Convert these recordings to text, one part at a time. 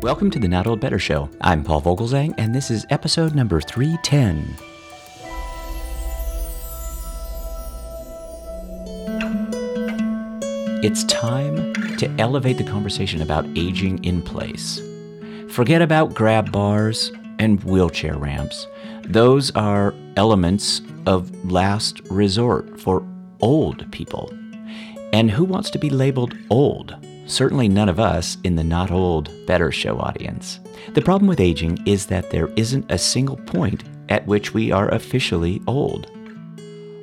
Welcome to the Not Old Better Show. I'm Paul Vogelzang, and this is episode number 310. It's time to elevate the conversation about aging in place. Forget about grab bars and wheelchair ramps. Those are elements of last resort for old people. And who wants to be labeled old? Certainly none of us in the Not Old Better Show audience. The problem with aging is that there isn't a single point at which we are officially old.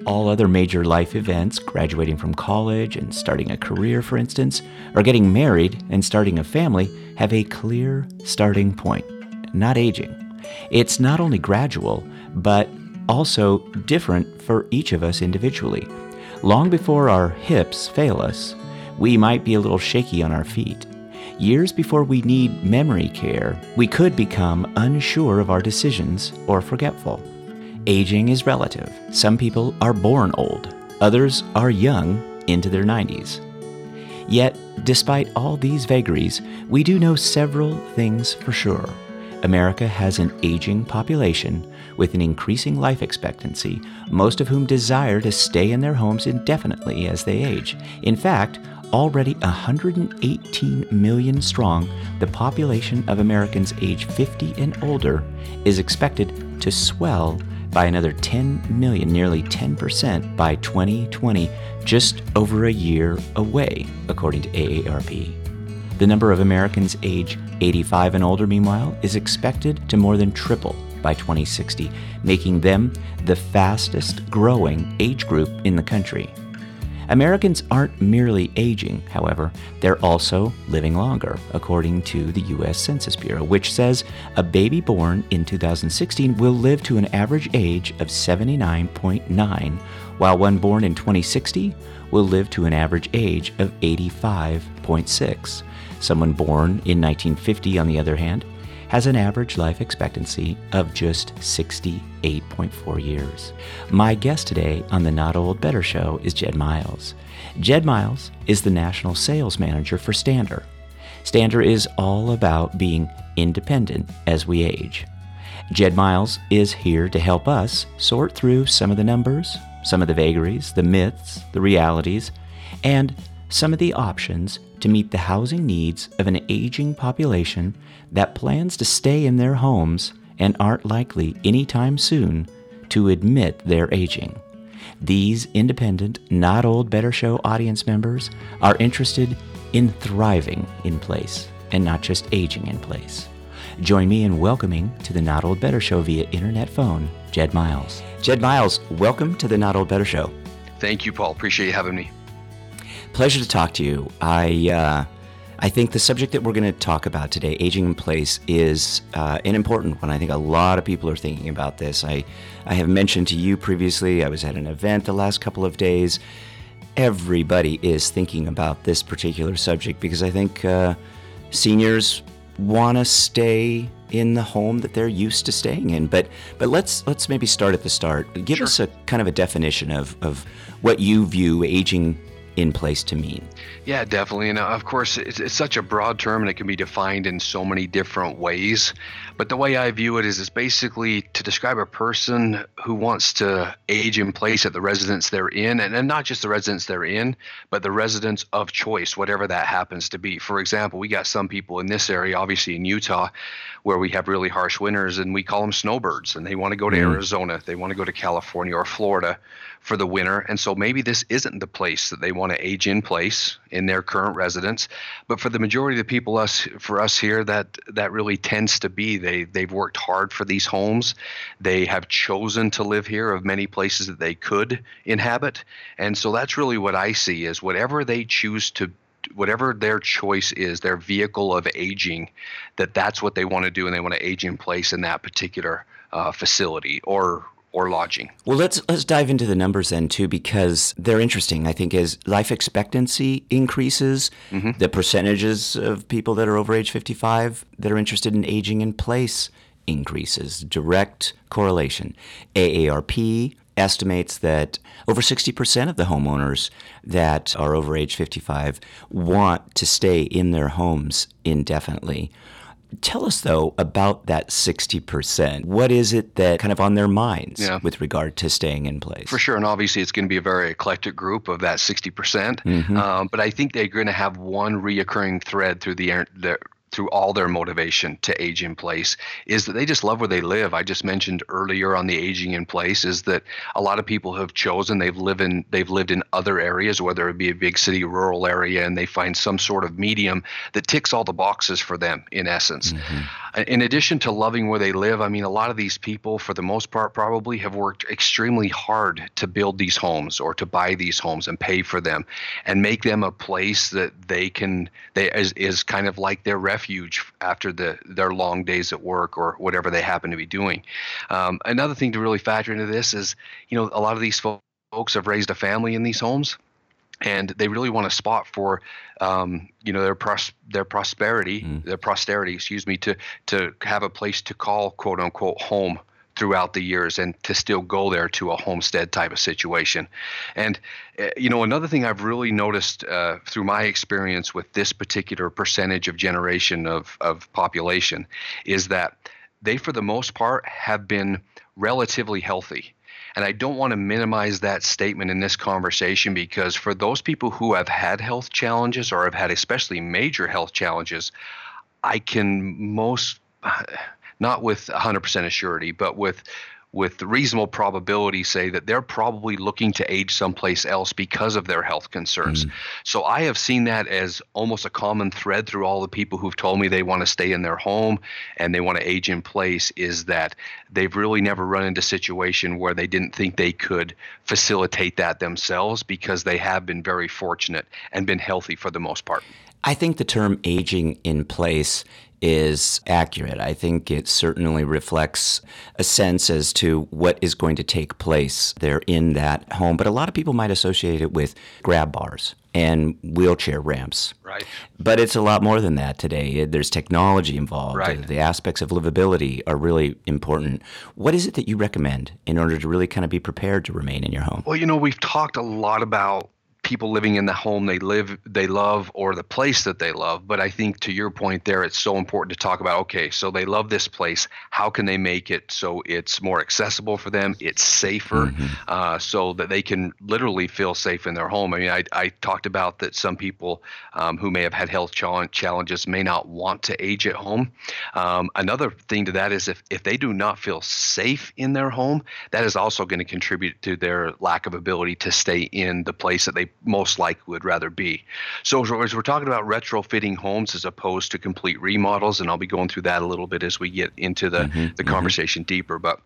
All other major life events, graduating from college and starting a career, for instance, or getting married and starting a family, have a clear starting point, not aging. It's not only gradual, but also different for each of us individually. Long before our hips fail us, we might be a little shaky on our feet. Years before we need memory care, we could become unsure of our decisions or forgetful. Aging is relative. Some people are born old, others are young into their 90s. Yet, despite all these vagaries, we do know several things for sure. America has an aging population with an increasing life expectancy, most of whom desire to stay in their homes indefinitely as they age. In fact, already 118 million strong, the population of Americans age 50 and older is expected to swell by another 10 million, nearly 10% by 2020, just over a year away, according to AARP. The number of Americans age 85 and older, meanwhile, is expected to more than triple by 2060, making them the fastest growing age group in the country. Americans aren't merely aging, however, they're also living longer, according to the U.S. Census Bureau, which says a baby born in 2016 will live to an average age of 79.9, while one born in 2060 will live to an average age of 85.6. Someone born in 1950, on the other hand, has an average life expectancy of just 68.4 years. My guest today on the Not Old Better Show is Jed Miles. Jed Miles is the national sales manager for Stander. Stander is all about being independent as we age. Jed Miles is here to help us sort through some of the numbers, some of the vagaries, the myths, the realities, and some of the options to meet the housing needs of an aging population that plans to stay in their homes and aren't likely anytime soon to admit they're aging. These independent, not old, better show audience members are interested in thriving in place and not just aging in place. Join me in welcoming to the Not Old Better Show via internet phone, Jed Miles. Jed Miles, welcome to the Not Old Better Show. Thank you, Paul. Appreciate you having me. Pleasure to talk to you. I uh, I think the subject that we're going to talk about today, aging in place, is uh, an important one. I think a lot of people are thinking about this. I I have mentioned to you previously. I was at an event the last couple of days. Everybody is thinking about this particular subject because I think uh, seniors want to stay in the home that they're used to staying in. But but let's let's maybe start at the start. Give Sure. us a kind of a definition of of what you view aging in place to mean. Yeah, definitely. And uh, of course, it's, it's such a broad term and it can be defined in so many different ways. But the way I view it is it's basically to describe a person who wants to age in place at the residence they're in, and, and not just the residence they're in, but the residence of choice, whatever that happens to be. For example, we got some people in this area, obviously in Utah, where we have really harsh winters, and we call them snowbirds, and they want to go to hmm. Arizona, they want to go to California or Florida for the winter. And so maybe this isn't the place that they want to age in place in their current residence. But for the majority of the people us for us here that that really tends to be they they've worked hard for these homes. They have chosen to live here of many places that they could inhabit. And so that's really what I see is whatever they choose to whatever their choice is their vehicle of aging that that's what they want to do and they want to age in place in that particular uh, facility or or lodging Well, let's let's dive into the numbers then too because they're interesting. I think as life expectancy increases, mm-hmm. the percentages of people that are over age 55 that are interested in aging in place increases. Direct correlation. AARP estimates that over 60% of the homeowners that are over age 55 want to stay in their homes indefinitely. Tell us, though, about that 60%. What is it that kind of on their minds Yeah. with regard to staying in place? For sure, and obviously it's going to be a very eclectic group of that 60%. percent Um, but I think they're going to have one reoccurring thread through the, the through all their motivation to age in place is that they just love where they live. I just mentioned earlier on the aging in place is that a lot of people have chosen they've lived in they've lived in other areas, whether it be a big city, rural area, and they find some sort of medium that ticks all the boxes for them in essence. Mm-hmm. In addition to loving where they live, I mean a lot of these people for the most part probably have worked extremely hard to build these homes or to buy these homes and pay for them and make them a place that they can they is, is kind of like their refuge after the their long days at work or whatever they happen to be doing. Um, another thing to really factor into this is, you know, a lot of these folks have raised a family in these homes, and they really want a spot for, um, you know, their pros- their prosperity, their posterity, excuse me, to to have a place to call quote unquote home throughout the years and to still go there to a homestead type of situation. And, uh, you know, another thing I've really noticed uh, through my experience with this particular percentage of generation of, of population is that they, for the most part, have been relatively healthy. And I don't want to minimize that statement in this conversation because for those people who have had health challenges or have had especially major health challenges, I can most not with 100% assurity, but with with reasonable probability say that they're probably looking to age someplace else because of their health concerns. Mm. So I have seen that as almost a common thread through all the people who've told me they want to stay in their home and they want to age in place is that they've really never run into a situation where they didn't think they could facilitate that themselves because they have been very fortunate and been healthy for the most part. I think the term aging in place is accurate. I think it certainly reflects a sense as to what is going to take place there in that home. But a lot of people might associate it with grab bars and wheelchair ramps. Right. But it's a lot more than that today. There's technology involved. Right. The aspects of livability are really important. What is it that you recommend in order to really kind of be prepared to remain in your home? Well, you know, we've talked a lot about people living in the home they live they love or the place that they love. But i think to your point there it's so important to talk about okay so they love this place. How can they make it so it's more accessible for them? It's safer uh, so that they can literally feel safe in their home. I mean i, I talked about that some people um, who may have had health challenges may not want to age at home. Um, another thing to that is if, if they do not feel safe in their home that is also going to contribute to their lack of ability to stay in the place that they most likely would rather be. So as we're- talking about retrofitting homes as opposed to complete remodels, and I'll be going through that a little bit as we get into the, mm-hmm, the mm-hmm. conversation deeper, but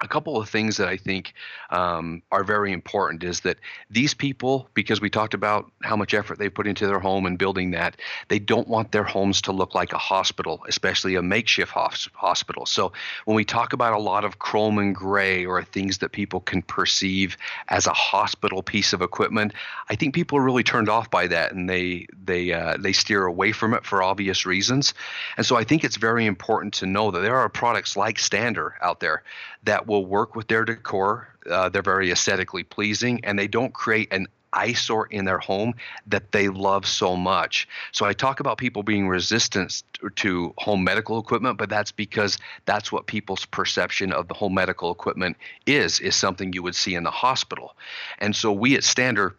a couple of things that I think um, are very important is that these people, because we talked about how much effort they put into their home and building that, they don't want their homes to look like a hospital, especially a makeshift hospital. So when we talk about a lot of chrome and gray or things that people can perceive as a hospital piece of equipment, I think people are really turned off by that and they they uh, they steer away from it for obvious reasons. And so I think it's very important to know that there are products like Stander out there that will work with their decor. Uh, they're very aesthetically pleasing, and they don't create an eyesore in their home that they love so much. So I talk about people being resistant to home medical equipment, but that's because that's what people's perception of the home medical equipment is is something you would see in the hospital. And so we at Stander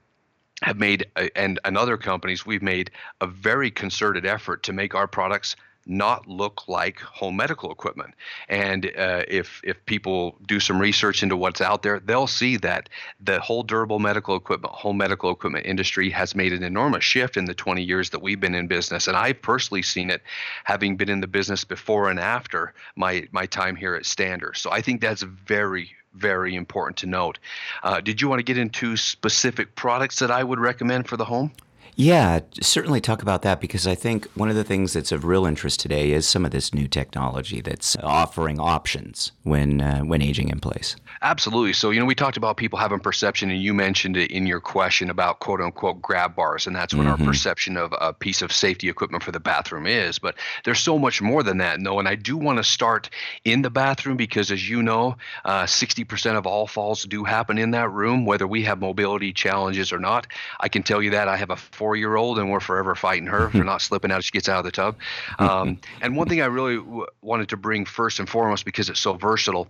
have made and and other companies we've made a very concerted effort to make our products not look like home medical equipment. And uh, if if people do some research into what's out there, they'll see that the whole durable medical equipment, home medical equipment industry has made an enormous shift in the 20 years that we've been in business. And I've personally seen it, having been in the business before and after my my time here at Stander. So I think that's very very important to note. Uh, did you want to get into specific products that I would recommend for the home? Yeah, certainly talk about that because I think one of the things that's of real interest today is some of this new technology that's offering options when uh, when aging in place. Absolutely. So, you know, we talked about people having perception, and you mentioned it in your question about quote unquote grab bars, and that's what our perception of a piece of safety equipment for the bathroom is. But there's so much more than that, no. And I do want to start in the bathroom because, as you know, uh, 60% of all falls do happen in that room, whether we have mobility challenges or not. I can tell you that I have a four year old, and we're forever fighting her for not slipping out as she gets out of the tub. Um, and one thing I really w- wanted to bring first and foremost, because it's so versatile,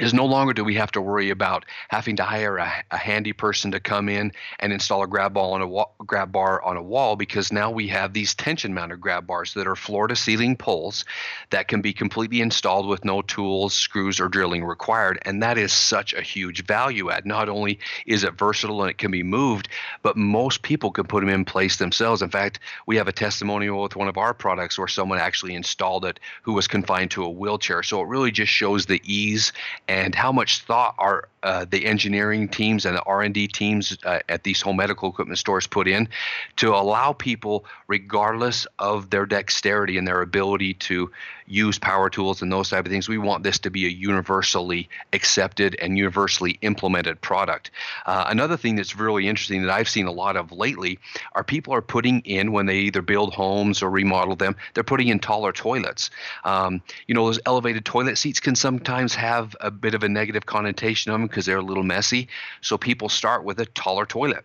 is no longer do we have to worry about having to hire a, a, handy person to come in and install a grab ball on a wall, grab bar on a wall because now we have these tension mounted grab bars that are floor to ceiling poles that can be completely installed with no tools, screws or drilling required and that is such a huge value add. Not only is it versatile and it can be moved, but most people can put them in place themselves. In fact, we have a testimonial with one of our products where someone actually installed it who was confined to a wheelchair. So it really just shows the ease and how much thought are uh, the engineering teams and the R&D teams uh, at these home medical equipment stores put in to allow people, regardless of their dexterity and their ability to use power tools and those type of things, we want this to be a universally accepted and universally implemented product. Uh, another thing that's really interesting that I've seen a lot of lately are people are putting in when they either build homes or remodel them, they're putting in taller toilets. Um, you know, those elevated toilet seats can sometimes have a bit of a negative connotation on them because they're a little messy. So people start with a taller toilet.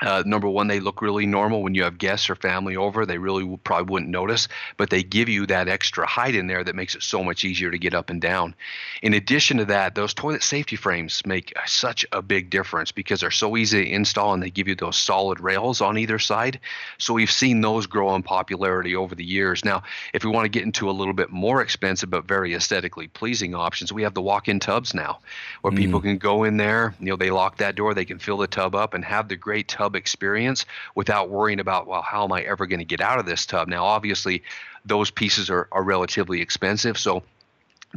Uh, number one, they look really normal when you have guests or family over. They really probably wouldn't notice, but they give you that extra height in there that makes it so much easier to get up and down. In addition to that, those toilet safety frames make such a big difference because they're so easy to install and they give you those solid rails on either side. So we've seen those grow in popularity over the years. Now, if we want to get into a little bit more expensive but very aesthetically pleasing options, we have the walk-in tubs now, where mm. people can go in there. You know, they lock that door, they can fill the tub up and have the great tub tub experience without worrying about, well, how am I ever going to get out of this tub? Now, obviously, those pieces are, are relatively expensive. So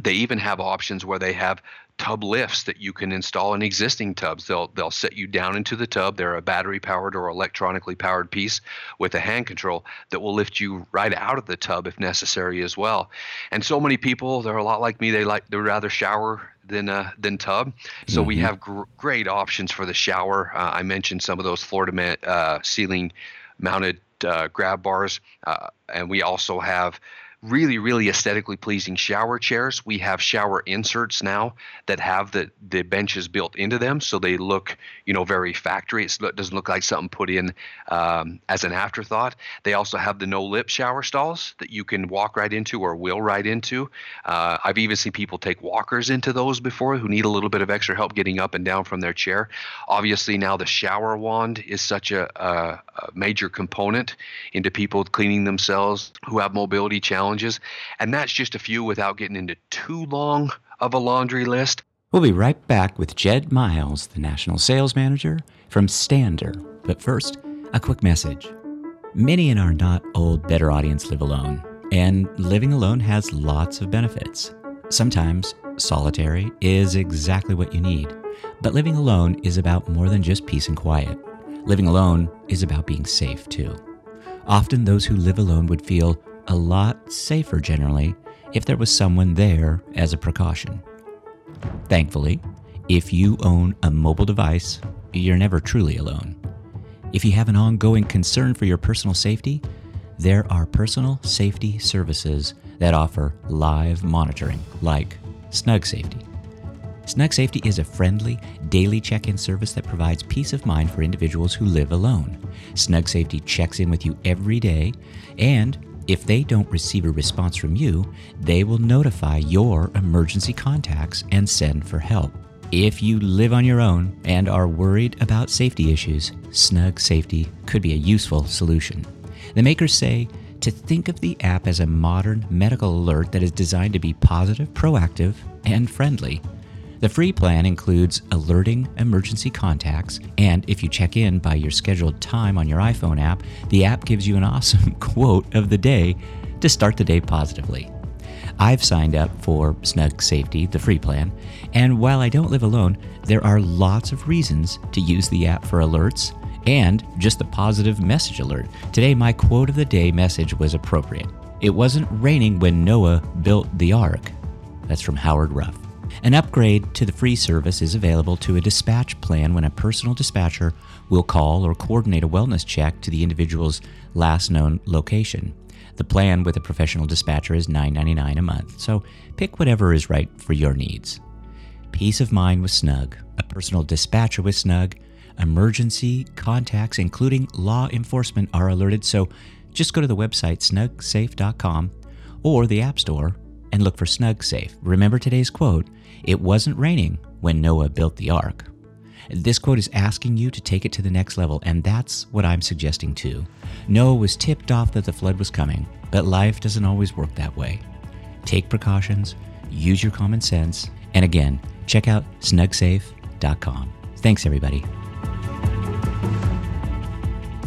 they even have options where they have tub lifts that you can install in existing tubs. They'll they'll set you down into the tub. They're a battery powered or electronically powered piece with a hand control that will lift you right out of the tub if necessary as well. And so many people, they're a lot like me. They like they rather shower than uh, than tub. So mm-hmm. we have gr- great options for the shower. Uh, I mentioned some of those Florida to uh, ceiling mounted uh, grab bars, uh, and we also have really really aesthetically pleasing shower chairs. We have shower inserts now that have the the benches built into them so they look you know very factory. It doesn't look like something put in um, as an afterthought. They also have the no lip shower stalls that you can walk right into or will right into. Uh, i've even seen people take walkers into those before who need a little bit of extra help getting up and down from their chair. Obviously now the shower wand is such a, a, a major component into people cleaning themselves who have mobility challenges challenges. And that's just a few without getting into too long of a laundry list. We'll be right back with Jed Miles, the National Sales Manager from Stander. But first, a quick message. Many in our not old, better audience live alone, and living alone has lots of benefits. Sometimes solitary is exactly what you need, but living alone is about more than just peace and quiet. Living alone is about being safe too. Often, those who live alone would feel a lot safer generally if there was someone there as a precaution. Thankfully, if you own a mobile device, you're never truly alone. If you have an ongoing concern for your personal safety, there are personal safety services that offer live monitoring, like Snug Safety. Snug Safety is a friendly, daily check in service that provides peace of mind for individuals who live alone. Snug Safety checks in with you every day and if they don't receive a response from you, they will notify your emergency contacts and send for help. If you live on your own and are worried about safety issues, Snug Safety could be a useful solution. The makers say to think of the app as a modern medical alert that is designed to be positive, proactive, and friendly. The free plan includes alerting emergency contacts, and if you check in by your scheduled time on your iPhone app, the app gives you an awesome quote of the day to start the day positively. I've signed up for Snug Safety, the free plan, and while I don't live alone, there are lots of reasons to use the app for alerts and just a positive message alert. Today, my quote of the day message was appropriate. It wasn't raining when Noah built the ark. That's from Howard Ruff. An upgrade to the free service is available to a dispatch plan when a personal dispatcher will call or coordinate a wellness check to the individual's last known location. The plan with a professional dispatcher is $9.99 a month, so pick whatever is right for your needs. Peace of mind with Snug, a personal dispatcher with Snug, emergency contacts, including law enforcement, are alerted. So just go to the website snugsafe.com or the App Store and look for SnugSafe. Remember today's quote It wasn't raining when Noah built the ark. This quote is asking you to take it to the next level, and that's what I'm suggesting too. Noah was tipped off that the flood was coming, but life doesn't always work that way. Take precautions, use your common sense, and again, check out snugsafe.com. Thanks, everybody.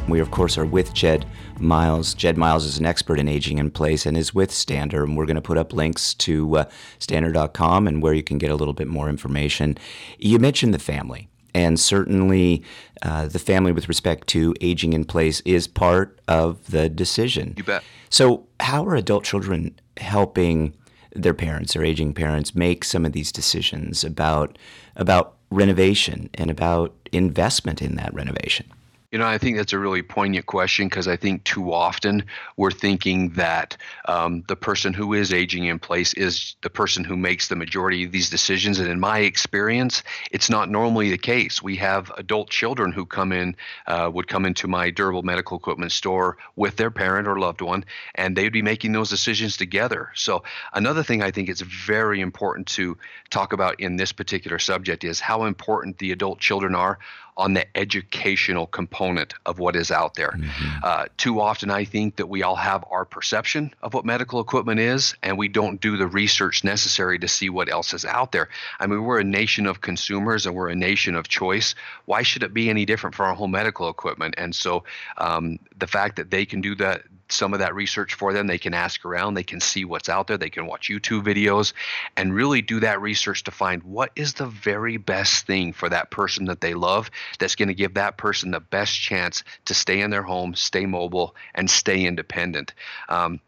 We, of course, are with Jed Miles. Jed Miles is an expert in aging in place and is with Stander. And we're going to put up links to uh, stander.com and where you can get a little bit more information. You mentioned the family. And certainly, uh, the family with respect to aging in place is part of the decision. You bet. So, how are adult children helping their parents or aging parents make some of these decisions about about renovation and about investment in that renovation? You know, I think that's a really poignant question because I think too often we're thinking that um, the person who is aging in place is the person who makes the majority of these decisions. And in my experience, it's not normally the case. We have adult children who come in, uh, would come into my durable medical equipment store with their parent or loved one, and they'd be making those decisions together. So, another thing I think is very important to talk about in this particular subject is how important the adult children are on the educational component of what is out there. Mm-hmm. Uh, too often, I think that we all have our perception of what medical equipment is, and we don't do the research necessary to see what else is out there. I mean, we're a nation of consumers and we're a nation of choice. Why should it be any different for our home medical equipment? And so, um, the fact that they can do that some of that research for them. They can ask around, they can see what's out there, they can watch YouTube videos and really do that research to find what is the very best thing for that person that they love that's going to give that person the best chance to stay in their home, stay mobile, and stay independent. Um,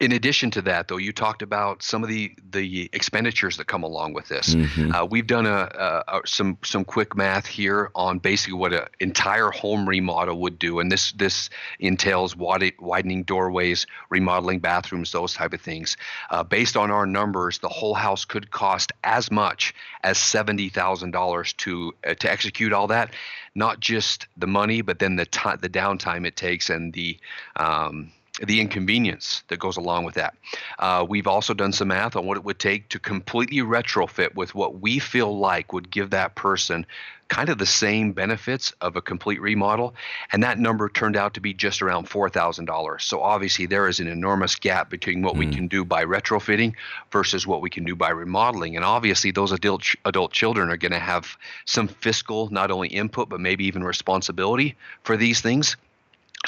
in addition to that, though, you talked about some of the the expenditures that come along with this. Mm-hmm. Uh, we've done a, a, a, some some quick math here on basically what an entire home remodel would do, and this this entails widening doorways, remodeling bathrooms, those type of things. Uh, based on our numbers, the whole house could cost as much as seventy thousand dollars to uh, to execute all that. Not just the money, but then the time, the downtime it takes, and the um, the inconvenience that goes along with that. Uh, we've also done some math on what it would take to completely retrofit with what we feel like would give that person kind of the same benefits of a complete remodel. And that number turned out to be just around $4,000. So obviously, there is an enormous gap between what mm. we can do by retrofitting versus what we can do by remodeling. And obviously, those adult, adult children are going to have some fiscal, not only input, but maybe even responsibility for these things.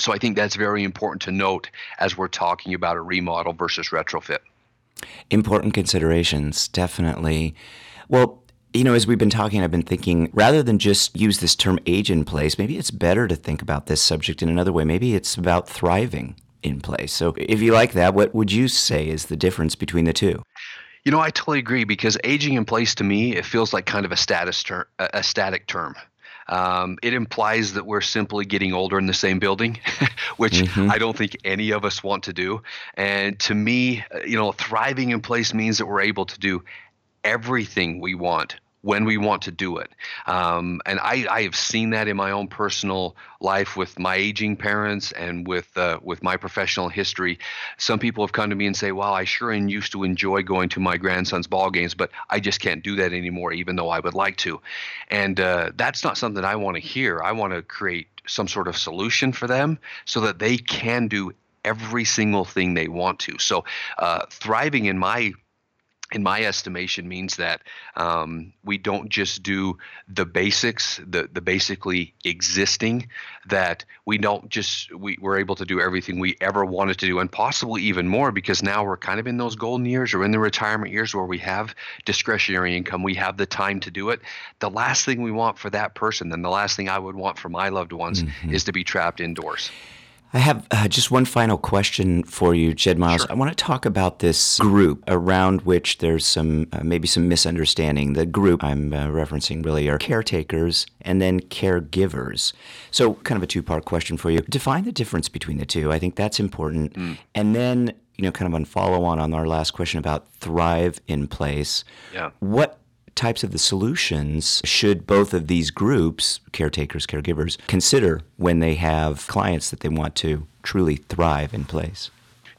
So I think that's very important to note as we're talking about a remodel versus retrofit. Important considerations, definitely. Well, you know, as we've been talking, I've been thinking rather than just use this term age in place, maybe it's better to think about this subject in another way. Maybe it's about thriving in place. So if you like that, what would you say is the difference between the two? You know, I totally agree because aging in place to me, it feels like kind of a status ter- a static term. Um, it implies that we're simply getting older in the same building, which mm-hmm. I don't think any of us want to do. And to me, uh, you know, thriving in place means that we're able to do everything we want when we want to do it. Um, and I, I have seen that in my own personal life with my aging parents and with uh, with my professional history. Some people have come to me and say, "Wow, I sure used to enjoy going to my grandson's ball games, but I just can't do that anymore, even though I would like to." And uh, that's not something I want to hear. I want to create some sort of solution for them so that they can do every single thing they want to. So, uh, thriving in my in my estimation means that um, we don't just do the basics the, the basically existing that we don't just we, we're able to do everything we ever wanted to do and possibly even more because now we're kind of in those golden years or in the retirement years where we have discretionary income we have the time to do it the last thing we want for that person and the last thing i would want for my loved ones mm-hmm. is to be trapped indoors I have uh, just one final question for you, Jed Miles. Sure. I want to talk about this group around which there's some uh, maybe some misunderstanding. The group I'm uh, referencing really are caretakers and then caregivers. So, kind of a two part question for you. Define the difference between the two. I think that's important. Mm. And then, you know, kind of on follow on on our last question about thrive in place. Yeah. What types of the solutions should both of these groups, caretakers, caregivers, consider when they have clients that they want to truly thrive in place?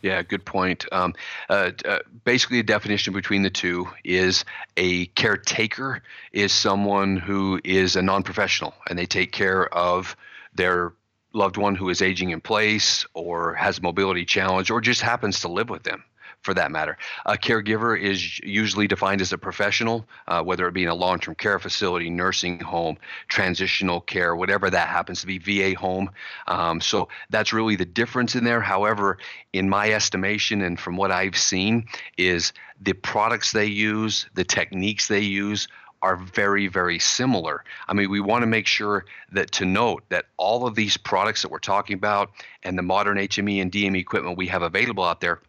Yeah, good point. Um, uh, uh, basically, the definition between the two is a caretaker is someone who is a non professional and they take care of their loved one who is aging in place or has a mobility challenge or just happens to live with them for that matter. A caregiver is usually defined as a professional, uh, whether it be in a long term care facility, nursing home, transitional care, whatever that happens to be, VA home. Um, so that's really the difference in there. However, in my estimation and from what I've seen, is the products they use, the techniques they use are very, very similar. I mean, we want to make sure that to note that all of these products that we're talking about and the modern HME and DME equipment we have available out there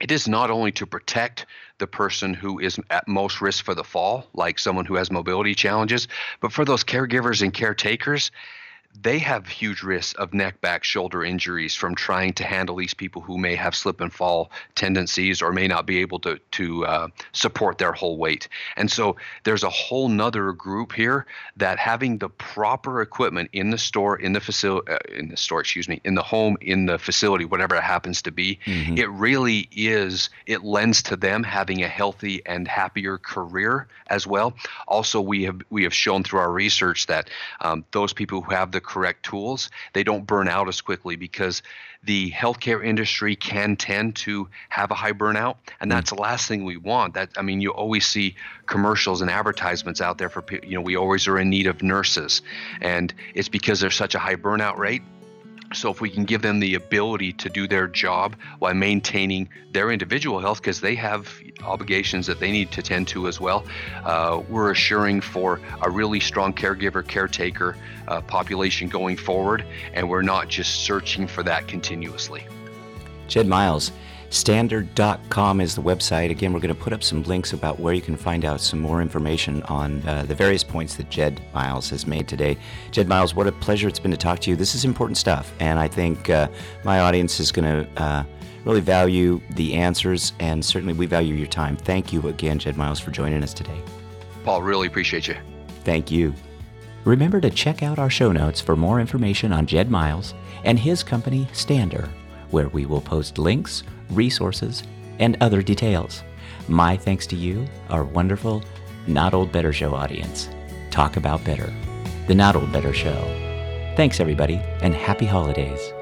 it is not only to protect the person who is at most risk for the fall, like someone who has mobility challenges, but for those caregivers and caretakers, they have huge risks of neck, back, shoulder injuries from trying to handle these people who may have slip and fall tendencies or may not be able to to uh, support their whole weight. And so there's a whole nother group here that having the proper equipment in the store, in the facility, uh, in the store, excuse me, in the home, in the facility, whatever it happens to be, mm-hmm. it really is. It lends to them having a healthy and happier career as well. Also, we have we have shown through our research that um, those people who have the correct tools, they don't burn out as quickly because the healthcare industry can tend to have a high burnout, and that's the last thing we want. That I mean, you always see commercials and advertisements out there for you know we always are in need of nurses, and it's because there's such a high burnout rate so, if we can give them the ability to do their job while maintaining their individual health, because they have obligations that they need to tend to as well, uh, we're assuring for a really strong caregiver, caretaker uh, population going forward, and we're not just searching for that continuously. Jed Miles, Stander.com is the website. Again, we're going to put up some links about where you can find out some more information on uh, the various points that Jed Miles has made today. Jed Miles, what a pleasure it's been to talk to you. This is important stuff, and I think uh, my audience is going to uh, really value the answers, and certainly we value your time. Thank you again, Jed Miles, for joining us today. Paul, really appreciate you. Thank you. Remember to check out our show notes for more information on Jed Miles and his company, Stander, where we will post links resources, and other details. My thanks to you, our wonderful Not Old Better Show audience. Talk about better. The Not Old Better Show. Thanks, everybody, and happy holidays.